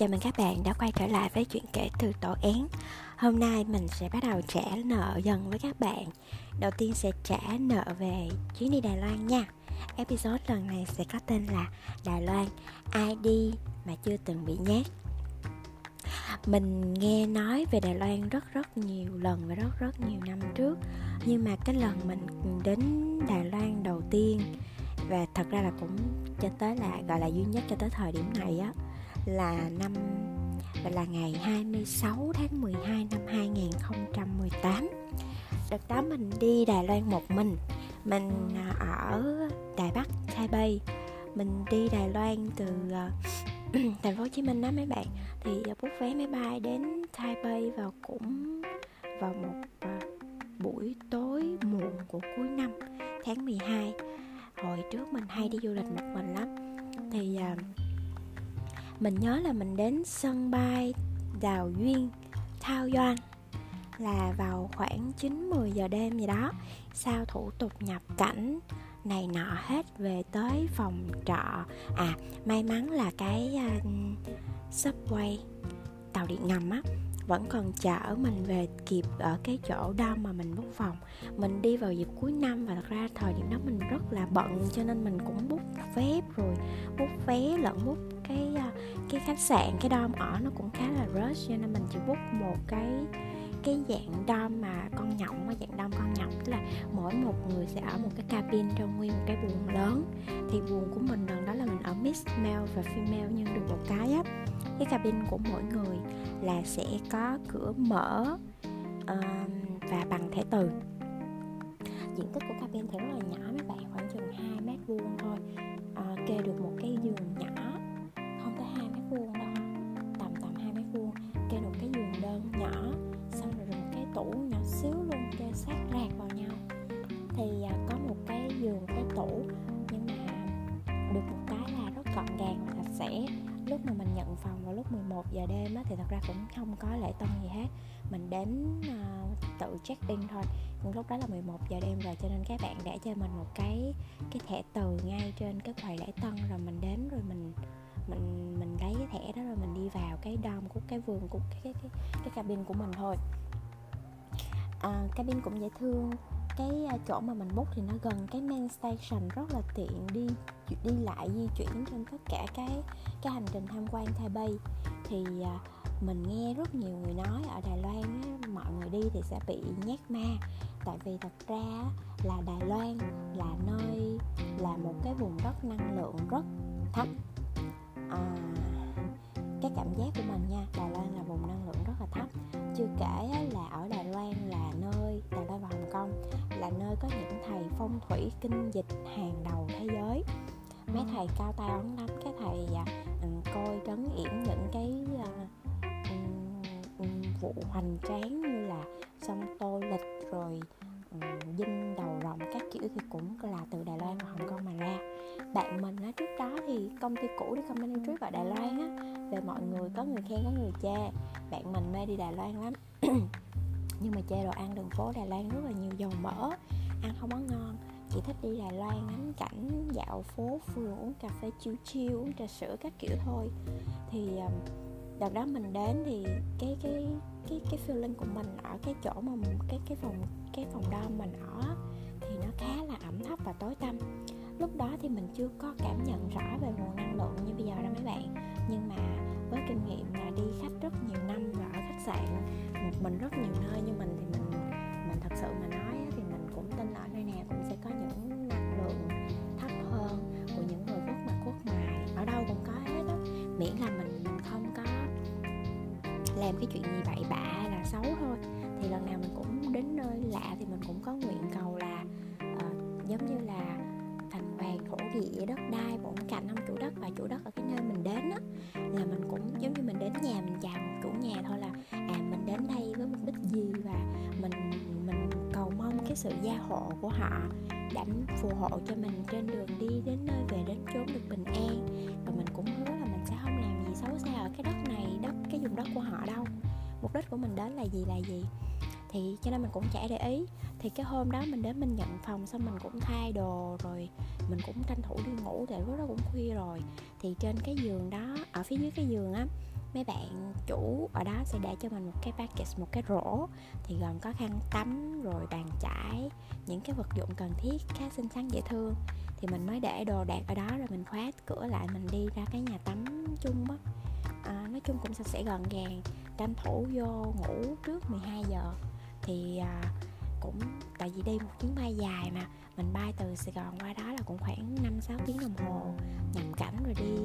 Chào mừng các bạn đã quay trở lại với chuyện kể từ tổ én. Hôm nay mình sẽ bắt đầu trả nợ dần với các bạn. Đầu tiên sẽ trả nợ về chuyến đi Đài Loan nha. Episode lần này sẽ có tên là Đài Loan, Ai đi mà chưa từng bị nhát Mình nghe nói về Đài Loan rất rất nhiều lần và rất rất nhiều năm trước. Nhưng mà cái lần mình đến Đài Loan đầu tiên, Và thật ra là cũng cho tới là, gọi là, duy nhất cho tới thời điểm này á là năm là ngày 26 tháng 12 năm 2018 Đợt đó mình đi Đài Loan một mình. Mình à, ở Đài Bắc, Taipei Mình đi Đài Loan từ à, thành phố Hồ Chí Minh đó mấy bạn. Thì à, bút vé máy bay đến Taipei vào cũng vào một buổi tối muộn của cuối năm tháng 12 Hồi trước mình hay đi du lịch một mình lắm. Thì uh, mình nhớ là mình đến sân bay Đào Duyên Thao Doan là vào khoảng 9-10 giờ đêm gì đó. Sau thủ tục nhập cảnh này nọ hết về tới phòng trọ. À may mắn là cái uh, subway tàu điện ngầm á vẫn còn chở mình về kịp ở cái chỗ đó mà mình bút phòng. Mình đi vào dịp cuối năm và thật ra thời điểm đó mình rất là bận cho nên mình cũng bút vé rồi bút vé lẫn bút cái ờ, cái khách sạn, cái dom ở nó cũng khá là rush cho nên mình chỉ bút một cái cái dạng dom mà con nhộng, cái dạng dom con nhộng. Tức là mỗi một người sẽ ở một cái cabin trong nguyên một cái buồng lớn. Thì buồng của mình lần đó là mình ở mix male và female nhưng được một cái á, cái cabin của mỗi người là sẽ có cửa mở uh, và bằng thẻ từ. Diện tích của cabin thì rất là nhỏ mấy bạn khoảng chừng 2 mét vuông thôi. À, kê được một cái giường nhỏ không tới hai mét vuông đâu tầm tầm hai mét vuông. Kê được cái giường đơn nhỏ xong rồi một cái tủ nhỏ xíu luôn kê sát rạc vào nhau. Thì à, có một cái giường cái tủ nhưng mà được một cái là rất gọn gàng và sạch sẽ lúc mà mình nhận phòng vào lúc 11 giờ đêm á, thì thật ra cũng không có lễ tân gì hết. Mình đến uh, tự check in thôi. Nhưng lúc đó là 11 giờ đêm rồi cho nên các bạn đã cho mình một cái cái thẻ từ ngay trên cái quầy lễ tân. Rồi mình đến rồi mình mình mình lấy cái thẻ đó rồi mình đi vào cái dom của cái vườn của cái cái cái, cái cabin của mình thôi. À, cabin cũng dễ thương cái à, chỗ mà mình book thì nó gần cái main station rất là tiện đi đi lại di chuyển trên tất cả cái cái hành trình tham quan Taipei. Thì à, mình nghe rất nhiều người nói ở Đài Loan á, mọi người đi thì sẽ bị nhát ma. Tại vì thật ra là Đài Loan là nơi là một cái vùng đất năng lượng rất thấp. À, cái cảm giác của mình nha Đài Loan là vùng năng lượng rất là thấp. Chưa kể là ở Đài Loan là nơi Đài Loan và Hồng Kông là nơi có những thầy phong thủy kinh dịch hàng đầu thế giới. Mấy thầy cao tay ấn lắm cái thầy à, coi trấn yểm những cái um, vụ hoành tráng như là sông tô lịch rồi um, dinh đầu rồng các kiểu thì cũng là từ Đài Loan và Hồng Kông mà ra. Bạn mình á trước đó thì công ty cũ đi company trip ở Đài Loan á về mọi người có người khen có người chê. Bạn mình mê đi Đài Loan lắm nhưng mà chê đồ ăn đường phố Đài Loan rất là nhiều dầu mỡ ăn không có ngon. Chỉ thích đi Đài Loan ngắm cảnh dạo phố phường uống cà phê chiêu chiêu uống trà sữa các kiểu thôi. Thì đợt đó mình đến thì cái cái cái cái feeling của mình ở cái chỗ mà mình, cái cái phòng cái phòng đo mình ở thì nó khá là ẩm thấp và tối tăm lúc đó thì mình chưa có cảm nhận rõ về nguồn năng lượng như bây giờ đó mấy bạn. Nhưng mà với kinh nghiệm là đi khách rất nhiều năm và ở khách sạn, một mình rất nhiều nơi như mình thì mình mình thật sự mà nói thì mình cũng tin là ở nơi nào cũng sẽ có những năng lượng thấp hơn của những người quốc mặt quốc ngoài ở đâu cũng có hết đó miễn là mình không có làm cái chuyện gì bậy bạ hay là xấu thôi. Thì lần nào mình cũng đến nơi lạ thì mình cũng có nguyện cầu địa đất đai, bổn cạnh, ông chủ đất và chủ đất ở cái nơi mình đến á, là mình cũng giống như mình đến nhà, mình chào chủ nhà thôi là à mình đến đây với mục đích gì? Và mình mình cầu mong cái sự gia hộ của họ đảm phù hộ cho mình trên đường đi đến nơi về đến chốn được bình an. Và mình cũng hứa là mình sẽ không làm gì xấu xa ở cái đất này, đất, cái vùng đất của họ đâu. Mục đích của mình đến là gì là gì. Thì cho nên mình cũng chả để ý thì cái hôm đó mình đến mình nhận phòng xong mình cũng thay đồ rồi mình cũng tranh thủ đi ngủ tại lúc đó cũng khuya rồi. Thì trên cái giường đó ở phía dưới cái giường á mấy bạn chủ ở đó sẽ để cho mình một cái package một cái rổ. Thì gồm có khăn tắm rồi bàn chải những cái vật dụng cần thiết khá xinh xắn dễ thương. Thì mình mới để đồ đạc ở đó rồi mình khóa cửa lại mình đi ra cái nhà tắm chung á. À, nói chung cũng sạch sẽ gọn gàng tranh thủ vô ngủ trước 12 giờ. Thì à, cũng, tại vì đi một chuyến bay dài mà, mình bay từ Sài Gòn qua đó là cũng khoảng 5 6 tiếng đồng hồ nằm cảnh rồi đi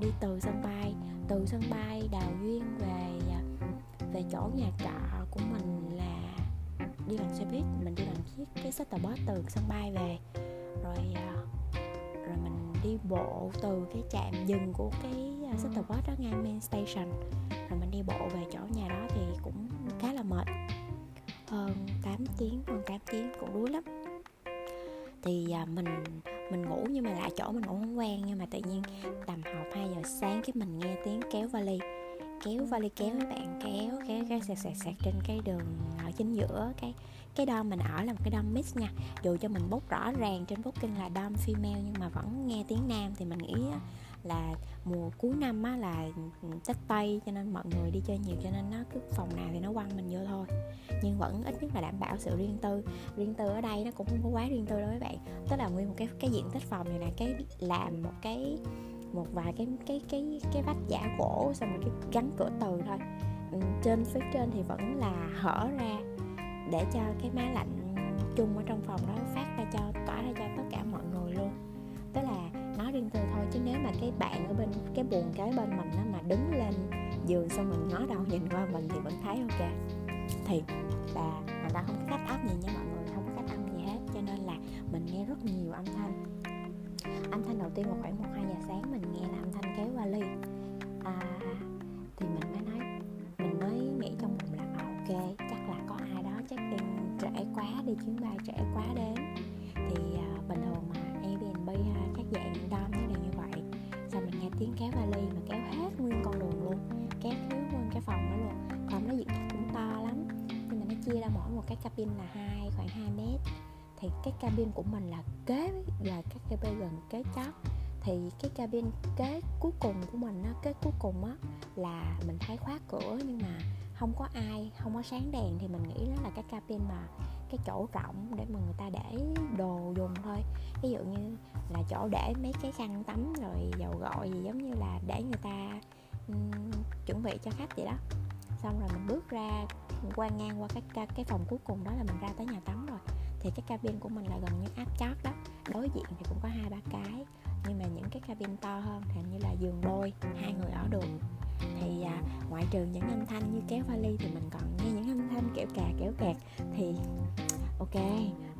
đi từ sân bay. Từ sân bay Đào Duyên về về chỗ nhà trọ của mình là đi bằng xe buýt, mình đi bằng chiếc, cái shuttle bus từ sân bay về. Rồi ờ, rồi mình đi bộ từ cái trạm dừng của cái xe shuttle bus đó ngay main station. Rồi mình đi bộ về chỗ nhà đó thì cũng tiếng hơn 8 tiếng cũng đuối lắm. Thì à, mình mình ngủ nhưng mà lại chỗ mình ngủ không quen nhưng mà tự nhiên tầm học 2 giờ sáng cái mình nghe tiếng kéo vali. Kéo vali kéo với bạn kéo kéo kéo sạc sạc sạc trên cái đường ở chính giữa cái cái đom mình ở là một cái đom mix nha. Dù cho mình bốc rõ ràng trên booking là đom female nhưng mà vẫn nghe tiếng nam thì mình nghĩ là mùa cuối năm á, là tết tây cho nên mọi người đi chơi nhiều cho nên nó cứ phòng nào thì nó quăng mình vô thôi. Nhưng vẫn ít nhất là đảm bảo sự riêng tư. Riêng tư ở đây nó cũng không có quá riêng tư đâu các bạn. Tức là nguyên một cái cái diện tích phòng này là cái làm một cái, một vài cái cái cái cái vách giả gỗ, xong rồi cái gắn cửa từ thôi. Ừ, trên phía trên thì vẫn là hở ra để cho cái máy lạnh chung ở trong phòng đó phát ra cho, tỏa ra cho mà cái bạn ở bên cái buồn cái bên mình đó mà đứng lên giường xong mình ngó đầu nhìn qua mình thì vẫn thấy ok. Thì là người ta không có cách âm gì nha mọi người không có cách âm gì hết. Cho nên là mình nghe rất nhiều âm thanh. Âm thanh đầu tiên vào khoảng một hai giờ sáng mình nghe là âm thanh kéo vali. À, thì mình mới nói mình mới nghĩ trong bụng là à, ok chắc là có ai đó chắc in trễ quá đi chuyến bay trễ quá đến. Thì à, bình thường mà Airbnb à, ha các dạng đom nó tiếng kéo vali mà kéo hết nguyên con đường luôn, kéo thiếu nguyên cái phòng đó luôn. Phòng nó diện tích cũng to lắm, nhưng mà nó chia ra mỗi một cái cabin là hai, khoảng 2 mét. Thì cái cabin của mình là kế, là các cabin gần kế chót. Thì cái cabin kế cuối cùng của mình á, kế cuối cùng á, là mình thấy khóa cửa nhưng mà không có ai, không có sáng đèn. Thì mình nghĩ đó là cái cabin mà cái chỗ rộng để mà người ta để đồ dùng thôi. Ví dụ như là chỗ để mấy cái khăn tắm rồi dầu gội gì giống như là để người ta um, chuẩn bị cho khách vậy đó. Xong rồi mình bước ra qua ngang qua cái cái phòng cuối cùng đó là mình ra tới nhà tắm rồi. Thì cái cabin của mình là gần như áp chót đó. Đối diện thì cũng có hai ba cái. Nhưng mà những cái cabin to hơn thì như là giường đôi hai người ở được. Thì à, ngoại trừ những âm thanh như kéo vali thì mình còn nghe những thanh kẹo cà kéo cạt thì, ok,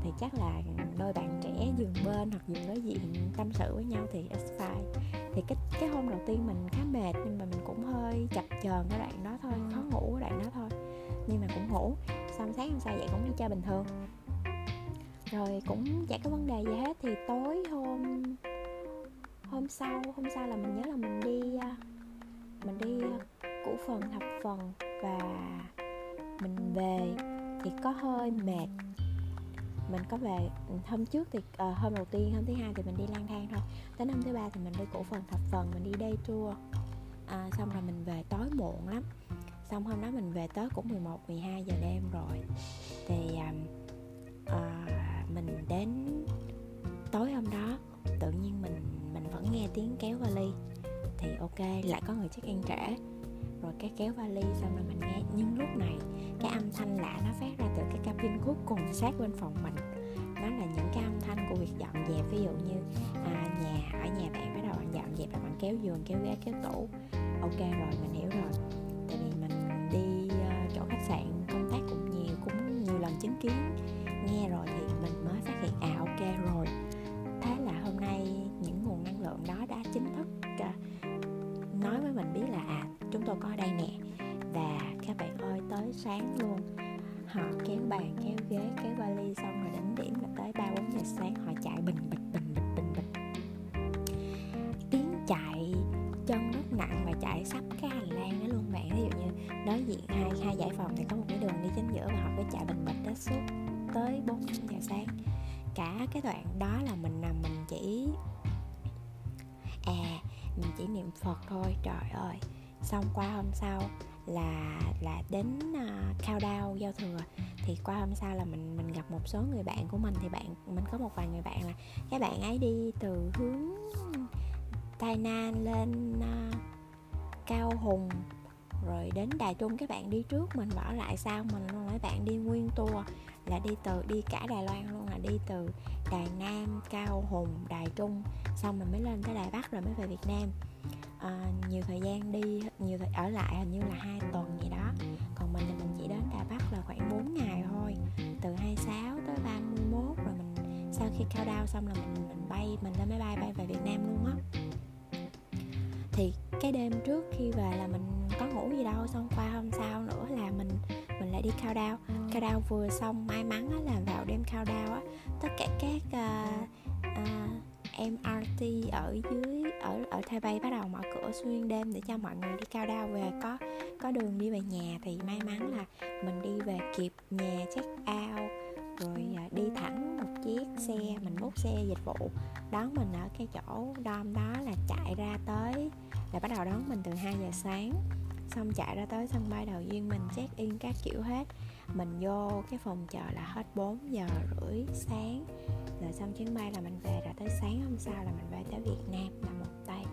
thì chắc là đôi bạn trẻ giường bên hoặc giường đối diện tâm sự với nhau thì it's fine. Thì cái cái hôm đầu tiên mình khá mệt nhưng mà mình cũng hơi chập chờn cái đoạn đó thôi, khó ngủ cái đoạn đó thôi. Nhưng mà cũng ngủ, xong sáng hôm sau dậy cũng đi chơi bình thường. Rồi cũng chả có vấn đề gì hết, thì tối hôm hôm sau hôm sau là mình nhớ là mình đi à, mình đi à, củ phần thập phần và mình về thì có hơi mệt. Mình có về hôm trước thì uh, hôm đầu tiên hôm thứ hai thì mình đi lang thang thôi. Đến hôm thứ ba thì mình đi cổ phần thập phần mình đi day tour. À, xong rồi mình về tối muộn lắm. Xong hôm đó mình về tới cũng 11 12 giờ đêm rồi. Thì uh, mình đến tối hôm đó tự nhiên mình mình vẫn nghe tiếng kéo vali. Thì ok lại có người check in trễ rồi cái kéo vali xong rồi mình nghe. Nhưng lúc này cái âm thanh lạ nó phát ra từ cái cabin cuối cùng sát bên phòng mình. Nó là những cái âm thanh của việc dọn dẹp. Ví dụ như à, nhà ở nhà bạn bắt đầu dọn dẹp là bạn kéo giường kéo ghế kéo tủ. Ok rồi mình hiểu rồi. Tại vì mình đi uh, chỗ khách sạn công tác cũng nhiều cũng nhiều lần chứng kiến. Nghe rồi thì mình mới phát hiện à ok rồi. Thế là hôm nay những nguồn năng lượng đó đã chính thức uh, nói với mình biết là à tôi có đây nè. Và các bạn ơi, tới sáng luôn. Họ kéo bàn, kéo ghế, kéo vali, xong rồi đến điểm là tới ba, bốn giờ sáng họ chạy bình bịch bình bịch bình bịch tiếng chạy chân rất nặng và chạy sắp cái hành lang đó luôn bạn ví dụ như đối diện hai hai giải phòng thì có một cái đường đi chính giữa và họ cứ chạy bình bịch đó suốt tới bốn, năm giờ sáng. Cả cái đoạn đó là mình nằm, mình chỉ à mình chỉ niệm phật thôi. Trời ơi xong qua hôm sau là là đến à, uh, countdown giao thừa. Thì qua hôm sau là mình mình gặp một số người bạn của mình thì bạn mình có một vài người bạn là các bạn ấy đi từ hướng Tây Nan lên uh, Cao Hùng rồi đến Đài Trung. Các bạn đi trước mình bỏ lại sau mình luôn mấy bạn đi nguyên tour là đi từ đi cả Đài Loan luôn là đi từ Đài Nam Cao Hùng Đài Trung xong rồi mới lên tới Đài Bắc rồi mới về Việt Nam. À, nhiều thời gian đi nhiều thời, ở lại hình như là hai tuần gì đó. Còn mình thì mình chỉ đến Đài Bắc là khoảng 4 ngày thôi từ 26 tới 31 rồi mình sau khi cao đao xong là mình mình bay mình lên máy bay bay về Việt Nam luôn á. Thì cái đêm trước khi về là mình có ngủ gì đâu xong qua hôm sau nữa là mình mình lại đi cao đao. Cao đao vừa xong may mắn là vào đêm cao đao tất cả các ờ, ờ, uh, uh, MRT ở dưới ở ở Taipei bắt đầu mở cửa xuyên đêm để cho mọi người đi cao đao về. Có có đường đi về nhà thì may mắn là mình đi về kịp nhà check out rồi ờ, đi thẳng một chiếc xe mình bút xe dịch vụ. Đón mình ở cái chỗ đom đó là chạy ra tới là bắt đầu đón mình từ 2 giờ sáng xong chạy ra tới sân bay đầu duyên mình check in các kiểu hết. Mình vô cái phòng chờ là hết 4 giờ rưỡi sáng. Rồi xong chuyến bay là mình về, rồi tới sáng hôm sau là mình về tới Việt Nam là một tay.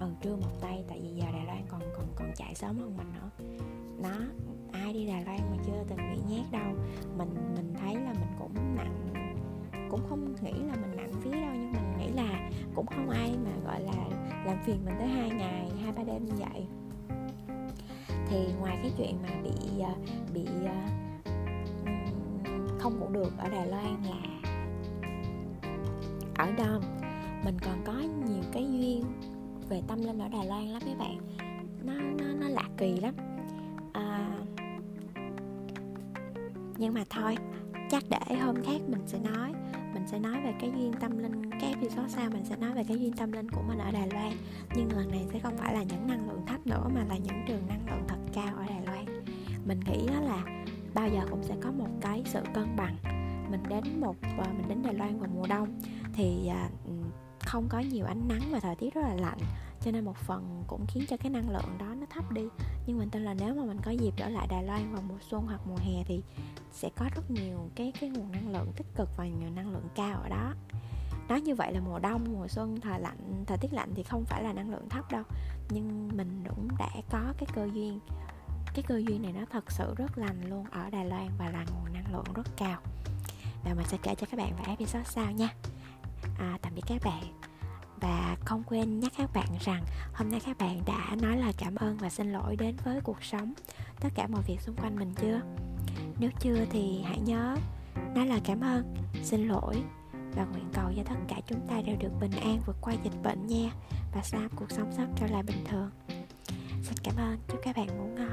Ừ trưa một tay, tại vì giờ Đài Loan còn còn còn chạy sớm hơn mình nữa. Nó, ai đi Đài Loan mà chưa từng bị nhát đâu. Mình mình thấy là mình cũng nặng, cũng không nghĩ là mình nặng phí đâu, nhưng mình nghĩ là cũng không ai mà, gọi là làm phiền mình tới hai ngày hai ba đêm như vậy. Thì ngoài cái chuyện mà bị ờ, bị ờ, không ngủ được ở Đài Loan là ở Đom mình còn có nhiều cái duyên về tâm linh ở Đài Loan lắm mấy bạn. Nó nó nó lạ kỳ lắm. À, nhưng mà thôi chắc để hôm khác mình sẽ nói mình sẽ nói về cái duyên tâm linh, cái episode sau mình sẽ nói về cái duyên tâm linh của mình ở Đài Loan. Nhưng lần này sẽ không phải là những năng lượng thấp nữa mà là những trường năng lượng thật cao ở Đài Loan. Mình nghĩ đó là bao giờ cũng sẽ có một cái sự cân bằng. Mình đến một à, mình đến Đài Loan vào mùa đông thì à, không có nhiều ánh nắng và thời tiết rất là lạnh cho nên một phần cũng khiến cho cái năng lượng đó nó thấp đi. Nhưng mình tin là nếu mà mình có dịp trở lại Đài Loan vào mùa xuân hoặc mùa hè thì sẽ có rất nhiều cái cái nguồn năng lượng tích cực và nhiều năng lượng cao ở đó. Nói như vậy là mùa đông mùa xuân thời lạnh thời tiết lạnh thì không phải là năng lượng thấp đâu. Nhưng mình cũng đã có cái cơ duyên. Cái cơ duyên này nó thật sự rất lành luôn ở Đài Loan và là nguồn năng lượng rất cao. Và mình sẽ kể cho các bạn vào episode sau nha. À, tạm biệt các bạn và không quên nhắc các bạn rằng hôm nay các bạn đã nói lời cảm ơn và xin lỗi đến với cuộc sống tất cả mọi việc xung quanh mình chưa? Nếu chưa thì hãy nhớ nói lời cảm ơn, xin lỗi và nguyện cầu cho tất cả chúng ta đều được bình an vượt qua dịch bệnh nha. Và sớm cuộc sống sắp trở lại bình thường. Xin cảm ơn, chúc các bạn ngủ ngon.